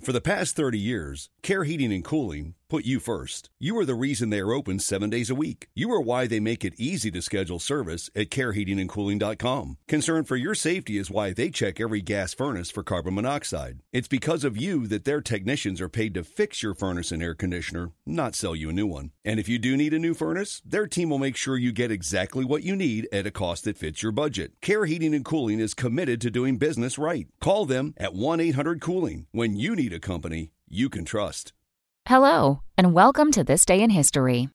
For the past 30 years, Care Heating and Cooling put you first. You are the reason they are open seven days a week. You are why they make it easy to schedule service at careheatingandcooling.com. Concern for your safety is why they check every gas furnace for carbon monoxide. It's because of you that their technicians are paid to fix your furnace and air conditioner, not sell you a new one. And if you do need a new furnace, their team will make sure you get exactly what you need at a cost that fits your budget. Care Heating and Cooling is committed to doing business right. Call them at 1 800 Cooling when you need a company you can trust. Hello, and welcome to This Day in History.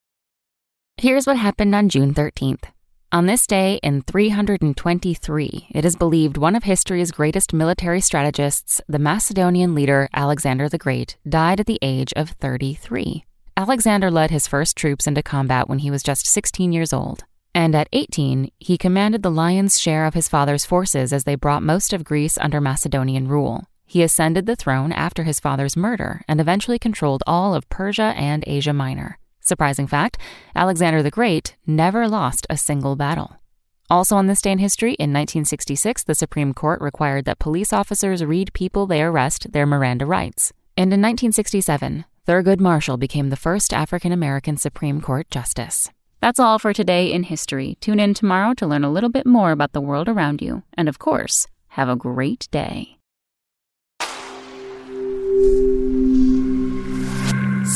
Here's what happened on June 13th. On this day in 323, it is believed one of history's greatest military strategists, the Macedonian leader Alexander the Great, died at the age of 33. Alexander led his first troops into combat when he was just 16 years old. And at 18, he commanded the lion's share of his father's forces as they brought most of Greece under Macedonian rule. He ascended the throne after his father's murder and eventually controlled all of Persia and Asia Minor. Surprising fact Alexander the Great never lost a single battle. Also on this day in history, in 1966, the Supreme Court required that police officers read people they arrest their Miranda rights. And in 1967, Thurgood Marshall became the first African American Supreme Court justice. That's all for today in history. Tune in tomorrow to learn a little bit more about the world around you. And of course, have a great day.